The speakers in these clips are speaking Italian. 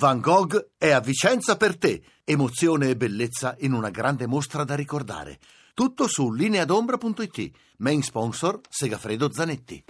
Van Gogh è a Vicenza per te. Emozione e bellezza in una grande mostra da ricordare. Tutto su lineadombra.it. Main sponsor Segafredo Zanetti.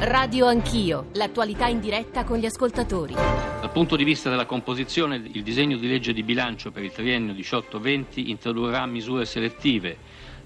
Radio Anch'io, l'attualità in diretta con gli ascoltatori. Dal punto di vista della composizione, il disegno di legge di bilancio per il triennio 18-20 introdurrà misure selettive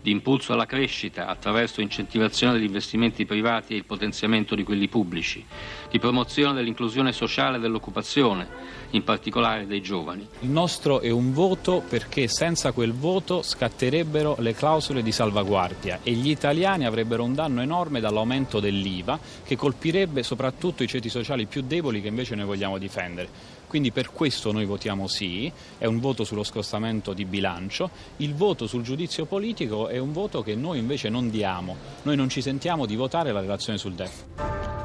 di impulso alla crescita attraverso incentivazione degli investimenti privati e il potenziamento di quelli pubblici, di promozione dell'inclusione sociale e dell'occupazione, in particolare dei giovani. Il nostro è un voto perché senza quel voto scatterebbero le clausole di salvaguardia e gli italiani avrebbero un danno enorme dall'aumento dell'IVA che colpirebbe soprattutto i ceti sociali più deboli che invece noi vogliamo difendere. Quindi per questo noi votiamo sì, è un voto sullo scostamento di bilancio, il voto sul giudizio politico è un voto che noi invece non diamo, noi non ci sentiamo di votare la relazione sul DEF.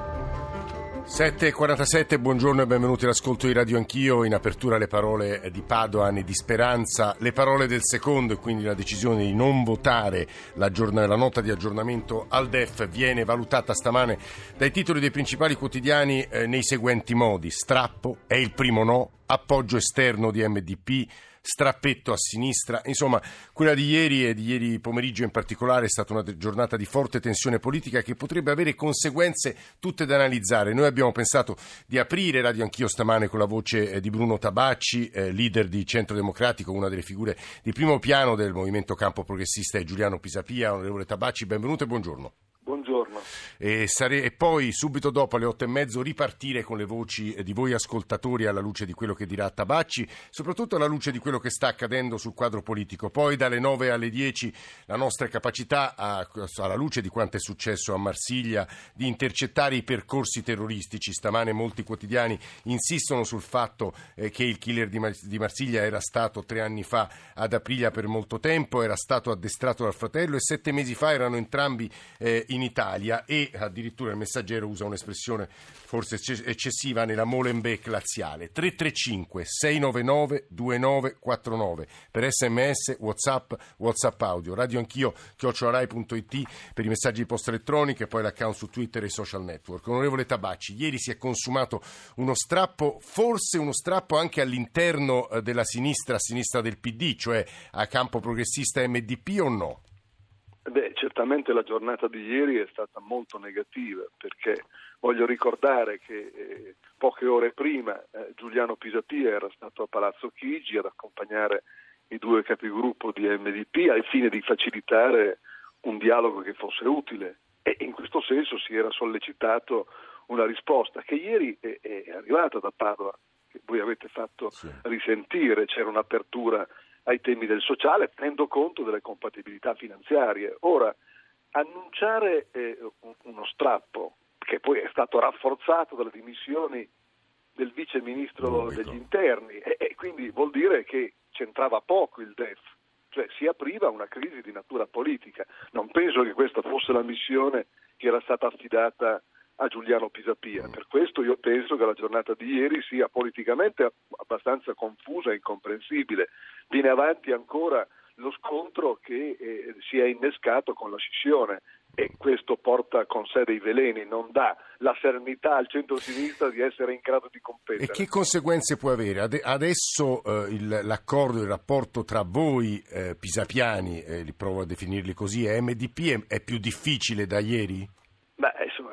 7.47, buongiorno e benvenuti all'ascolto di Radio Anch'io. In apertura le parole di Padoan e di Speranza, le parole del secondo e quindi la decisione di non votare la, giorn- la nota di aggiornamento al DEF viene valutata stamane dai titoli dei principali quotidiani eh, nei seguenti modi. Strappo è il primo no, appoggio esterno di MDP strappetto a sinistra. Insomma, quella di ieri e di ieri pomeriggio in particolare è stata una giornata di forte tensione politica che potrebbe avere conseguenze tutte da analizzare. Noi abbiamo pensato di aprire Radio Anch'io stamane con la voce eh, di Bruno Tabacci, eh, leader di Centro Democratico, una delle figure di primo piano del movimento campo progressista e Giuliano Pisapia. Onorevole Tabacci, benvenuto e buongiorno. E, sare- e, poi subito dopo alle otto e mezzo ripartire con le voci di voi ascoltatori alla luce di quello che dirà Tabacci, soprattutto alla luce di quello che sta accadendo sul quadro politico. Poi dalle nove alle dieci la nostra capacità, a, alla luce di quanto è successo a Marsiglia, di intercettare i percorsi terroristici. Stamane molti quotidiani insistono sul fatto eh, che il killer di, Mar- di Marsiglia era stato tre anni fa ad Aprilia per molto tempo, era stato addestrato dal fratello e sette mesi fa erano entrambi eh, in Italia e addirittura il messaggero usa un'espressione forse eccessiva nella Molenbeek laziale. 335 699 2949 per sms, whatsapp, whatsapp audio. Radio anch'io, chiocciolarai.it per i messaggi di posta elettronica e poi l'account su Twitter e i social network. Onorevole Tabacci, ieri si è consumato uno strappo, forse uno strappo anche all'interno eh, della sinistra, a sinistra del PD, cioè a campo progressista MDP o no? Beh, certamente la giornata di ieri è stata molto negativa perché voglio ricordare che eh, poche ore prima eh, Giuliano Pisapia era stato a Palazzo Chigi ad accompagnare i due capigruppo di MDP al fine di facilitare un dialogo che fosse utile e in questo senso si era sollecitato una risposta che ieri è, è arrivata da Padova, che voi avete fatto sì. risentire, c'era un'apertura ai temi del sociale, tenendo conto delle compatibilità finanziarie. Ora, annunciare eh, uno strappo che poi è stato rafforzato dalle dimissioni del vice ministro degli interni e, e, quindi vuol dire che c'entrava poco il DEF, cioè si apriva una crisi di natura politica. Non penso che questa fosse la missione che era stata affidata a Giuliano Pisapia. Per questo io penso che la giornata di ieri sia politicamente abbastanza confusa e incomprensibile. Viene avanti ancora lo scontro che eh, si è innescato con la scissione e questo porta con sé dei veleni, non dà la serenità al centro-sinistra di essere in grado di competere. E che conseguenze può avere? Adesso eh, il, l'accordo, il rapporto tra voi eh, pisapiani, eh, provo a definirli così, e MDP è, è più difficile da ieri?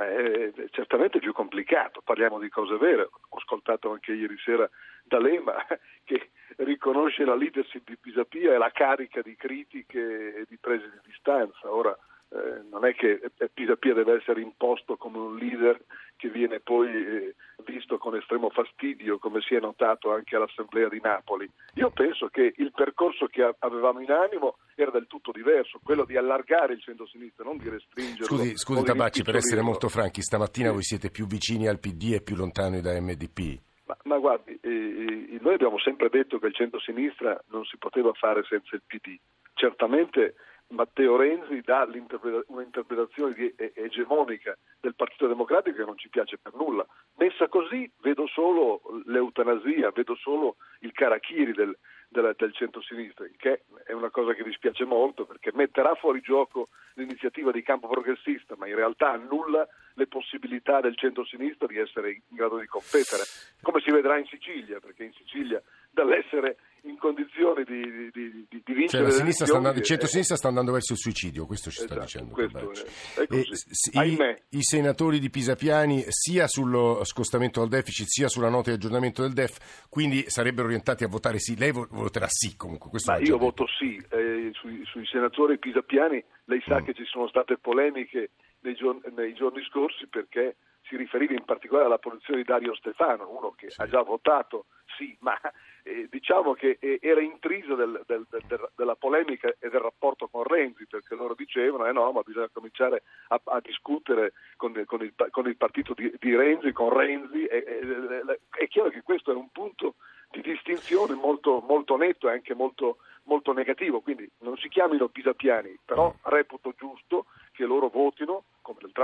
È certamente più complicato, parliamo di cose vere. Ho ascoltato anche ieri sera D'Alema che riconosce la leadership di Pisapia e la carica di critiche e di prese di distanza. Ora, eh, non è che Pisapia deve essere imposto come un leader che viene poi eh, visto con estremo fastidio, come si è notato anche all'Assemblea di Napoli. Io penso che il percorso che avevamo in animo era del tutto diverso, quello di allargare il centro-sinistra, non di restringerlo. Scusi, scusi Tabacci, per essere molto franchi, stamattina sì. voi siete più vicini al PD e più lontani da MDP. Ma, ma guardi, eh, eh, noi abbiamo sempre detto che il centro-sinistra non si poteva fare senza il PD. Certamente Matteo Renzi dà un'interpretazione egemonica del Partito Democratico che non ci piace per nulla. Messa così vedo solo l'eutanasia, vedo solo il carachiri del, del, del centro-sinistra, che è una cosa che dispiace molto perché metterà fuori gioco l'iniziativa di campo progressista, ma in realtà annulla le possibilità del centro-sinistra di essere in grado di competere, come si vedrà in Sicilia, perché in Sicilia dall'essere in condizioni di, di, di, di vincere cioè, la sinistra sta andando, il eh, centro-sinistra sta andando verso il suicidio, questo ci esatto, sta dicendo. Questo è, è E, Ahimè. i, I senatori di Pisapiani sia sullo scostamento del deficit sia sulla nota di aggiornamento del DEF, quindi sarebbero orientati a votare sì. Lei vo- voterà sì comunque. Questo Ma io detto. voto sì, eh, sui, sui senatori pisapiani lei sa Mm. che ci sono state polemiche nei, giorni- nei giorni scorsi perché si riferiva in particolare alla posizione di Dario Stefano, uno che ha già votato sì, ma eh, diciamo che eh, era intriso del- del- del- del- della polemica e del rapporto con Renzi, perché loro dicevano eh no, ma bisogna cominciare a, a discutere con, con il, con il partito di, di Renzi, con Renzi, e- e- e- è chiaro che questo è un punto di distinzione molto, molto netto e anche molto, molto negativo, quindi non si chiamino pisapiani, però reputo giusto che loro votino,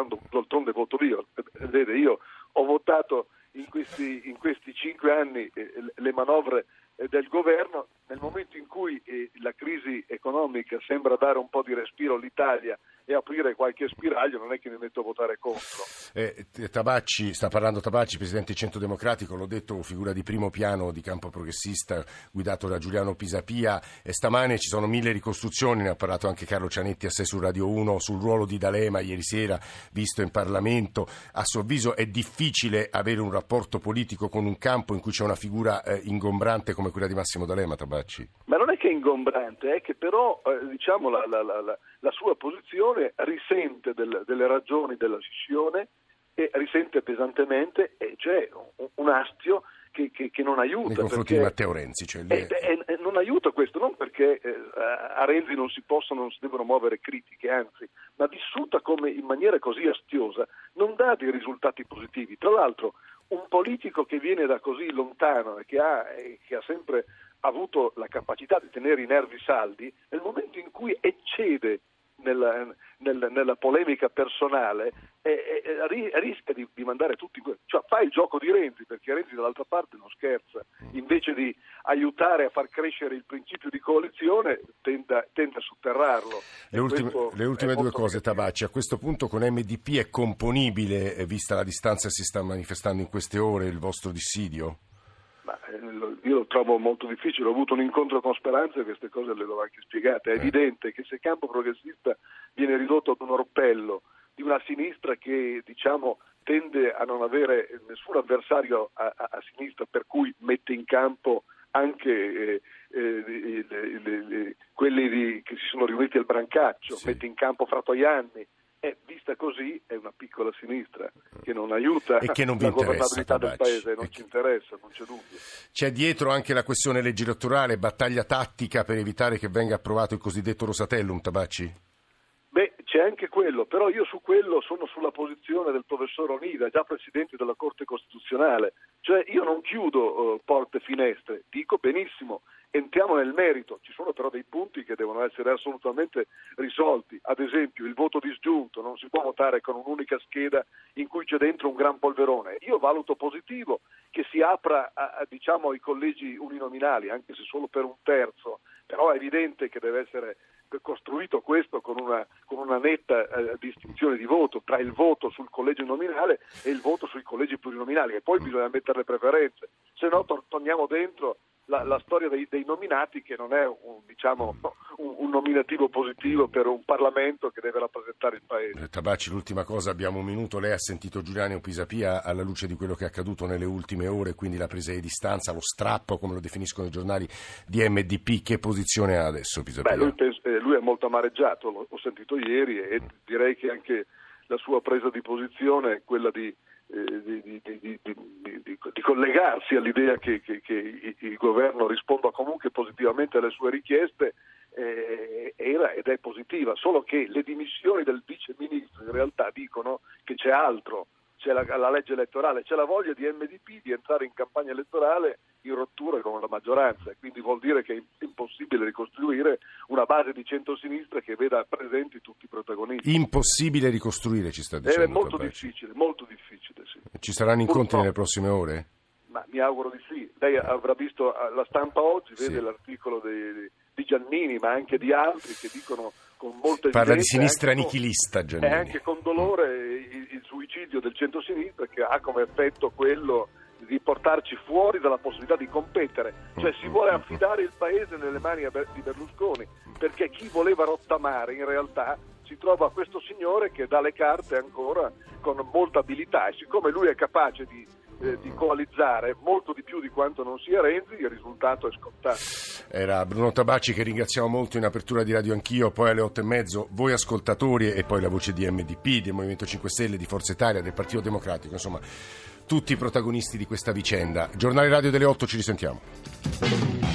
d'altronde, voto io, vede io ho votato in questi, in questi cinque anni eh, le manovre eh, del governo, nel momento in cui eh, la crisi economica sembra dare un po' di respiro all'Italia e aprire qualche spiraglio, non è che mi metto a votare contro. Eh, Tabacci, sta parlando Tabacci, presidente del Centro Democratico, l'ho detto, figura di primo piano di campo progressista guidato da Giuliano Pisapia. E stamane ci sono mille ricostruzioni, ne ha parlato anche Carlo Cianetti a sé su Radio 1 sul ruolo di D'Alema ieri sera, visto in Parlamento. A suo avviso è difficile avere un rapporto politico con un campo in cui c'è una figura eh, ingombrante come quella di Massimo D'Alema, Tabacci. Ma non è che è ingombrante, è che però eh, diciamo, la, la- la- la- la sua posizione risente del- delle ragioni della scissione e risente pesantemente e c'è un, un astio che, che- che non aiuta. Nei confronti di Matteo Renzi. Cioè lì E, è- e- e non aiuta questo, non perché eh, a Renzi non si possono, non si devono muovere critiche, anzi, ma vissuta come in maniera così astiosa non dà dei risultati positivi. Tra l'altro, un politico che viene da così lontano e che ha, e che ha sempre avuto la capacità di tenere i nervi saldi, nel momento in cui eccede nella, nel- nella polemica personale eh, eh, ri- rischia di, di mandare tutti cioè fa il gioco di Renzi perché Renzi dall'altra parte non scherza invece di aiutare a far crescere il principio di coalizione tende, tende a sotterrarlo Le E ultime, le ultime due cose. Tabacci. A questo punto con MDP è componibile, eh, vista la distanza che si sta manifestando in queste ore, il vostro dissidio? Ma, eh, trovo molto difficile, ho avuto un incontro con Speranza e queste cose le ho anche spiegate. È Eh. evidente che se il campo progressista viene ridotto ad un orpello di una sinistra che diciamo tende a non avere nessun avversario a, a- a sinistra, per cui mette in campo anche eh, eh, le- le- le- le- quelli di- che si sono riuniti al Brancaccio, Sì. mette in campo Fratoianni. E vista così è una piccola sinistra che non aiuta E che non vi la governabilità del paese, non ci interessa, non c'è dubbio. C'è dietro anche la questione legge elettorale, battaglia tattica per evitare che venga approvato il cosiddetto Rosatellum, Tabacci? Beh, c'è anche quello, però io su quello sono sulla posizione del professor Onida, già presidente della Corte Costituzionale. Cioè io non chiudo eh, porte e finestre, dico benissimo, entriamo nel merito, ci sono però dei punti che devono essere assolutamente risolti, ad esempio il voto disgiunto, non si può votare con un'unica scheda in cui c'è dentro un gran polverone. Io valuto positivo che si apra a, a, diciamo, ai collegi uninominali, anche se solo per un terzo, però è evidente che deve essere costruito questo con una, con una netta eh, distinzione di voto tra il voto sul collegio nominale e il voto sui collegi plurinominali e poi bisogna mettere le preferenze, se no tor- torniamo dentro la, la storia dei, dei nominati che non è un, diciamo, un, un nominativo positivo per un Parlamento che deve rappresentare il Paese. Eh, Tabacci, l'ultima cosa, abbiamo un minuto. Lei ha sentito Giuliano Pisapia alla luce di quello che è accaduto nelle ultime ore, quindi la presa di distanza, lo strappo, come lo definiscono i giornali di MDP. Che posizione ha adesso Pisapia? Beh, lui, eh, lui è molto amareggiato, l'ho, ho sentito ieri e direi che anche la sua presa di posizione è quella di, di, di- di- di- collegarsi all'idea che, che- che il, il governo risponda comunque positivamente alle sue richieste eh, era ed è positiva, solo che le dimissioni del vice ministro in realtà dicono che c'è altro, c'è la, la legge elettorale, c'è la voglia di MDP di entrare in campagna elettorale in rottura con la maggioranza, e quindi vuol dire che è impossibile ricostruire una base di centrosinistra che veda presenti tutti i protagonisti. Impossibile ricostruire, ci sta È dicendo molto Tabacci. difficile, molto difficile, sì. Ci saranno incontri Purtroppo. nelle prossime ore? Ma mi auguro di sì. Lei avrà visto la stampa oggi, vede Sì. l'articolo di, di Giannini, ma anche di altri che dicono con molta Parla di sinistra nichilista, E Giannini. anche con dolore il, il suicidio del centro-sinistra che ha come effetto quello di portarci fuori dalla possibilità di competere. Cioè si vuole affidare il paese nelle mani di Berlusconi, perché chi voleva rottamare in realtà si trova questo signore che dà le carte ancora con molta abilità e siccome lui è capace di, eh, di coalizzare molto di più di quanto non sia Renzi, il risultato è scontato. Era Bruno Tabacci che ringraziamo molto in apertura di Radio Anch'io, poi alle otto e mezzo voi ascoltatori e poi la voce di MDP, del Movimento 5 Stelle, di Forza Italia, del Partito Democratico, insomma tutti i protagonisti di questa vicenda. Giornale Radio delle 8 ci risentiamo.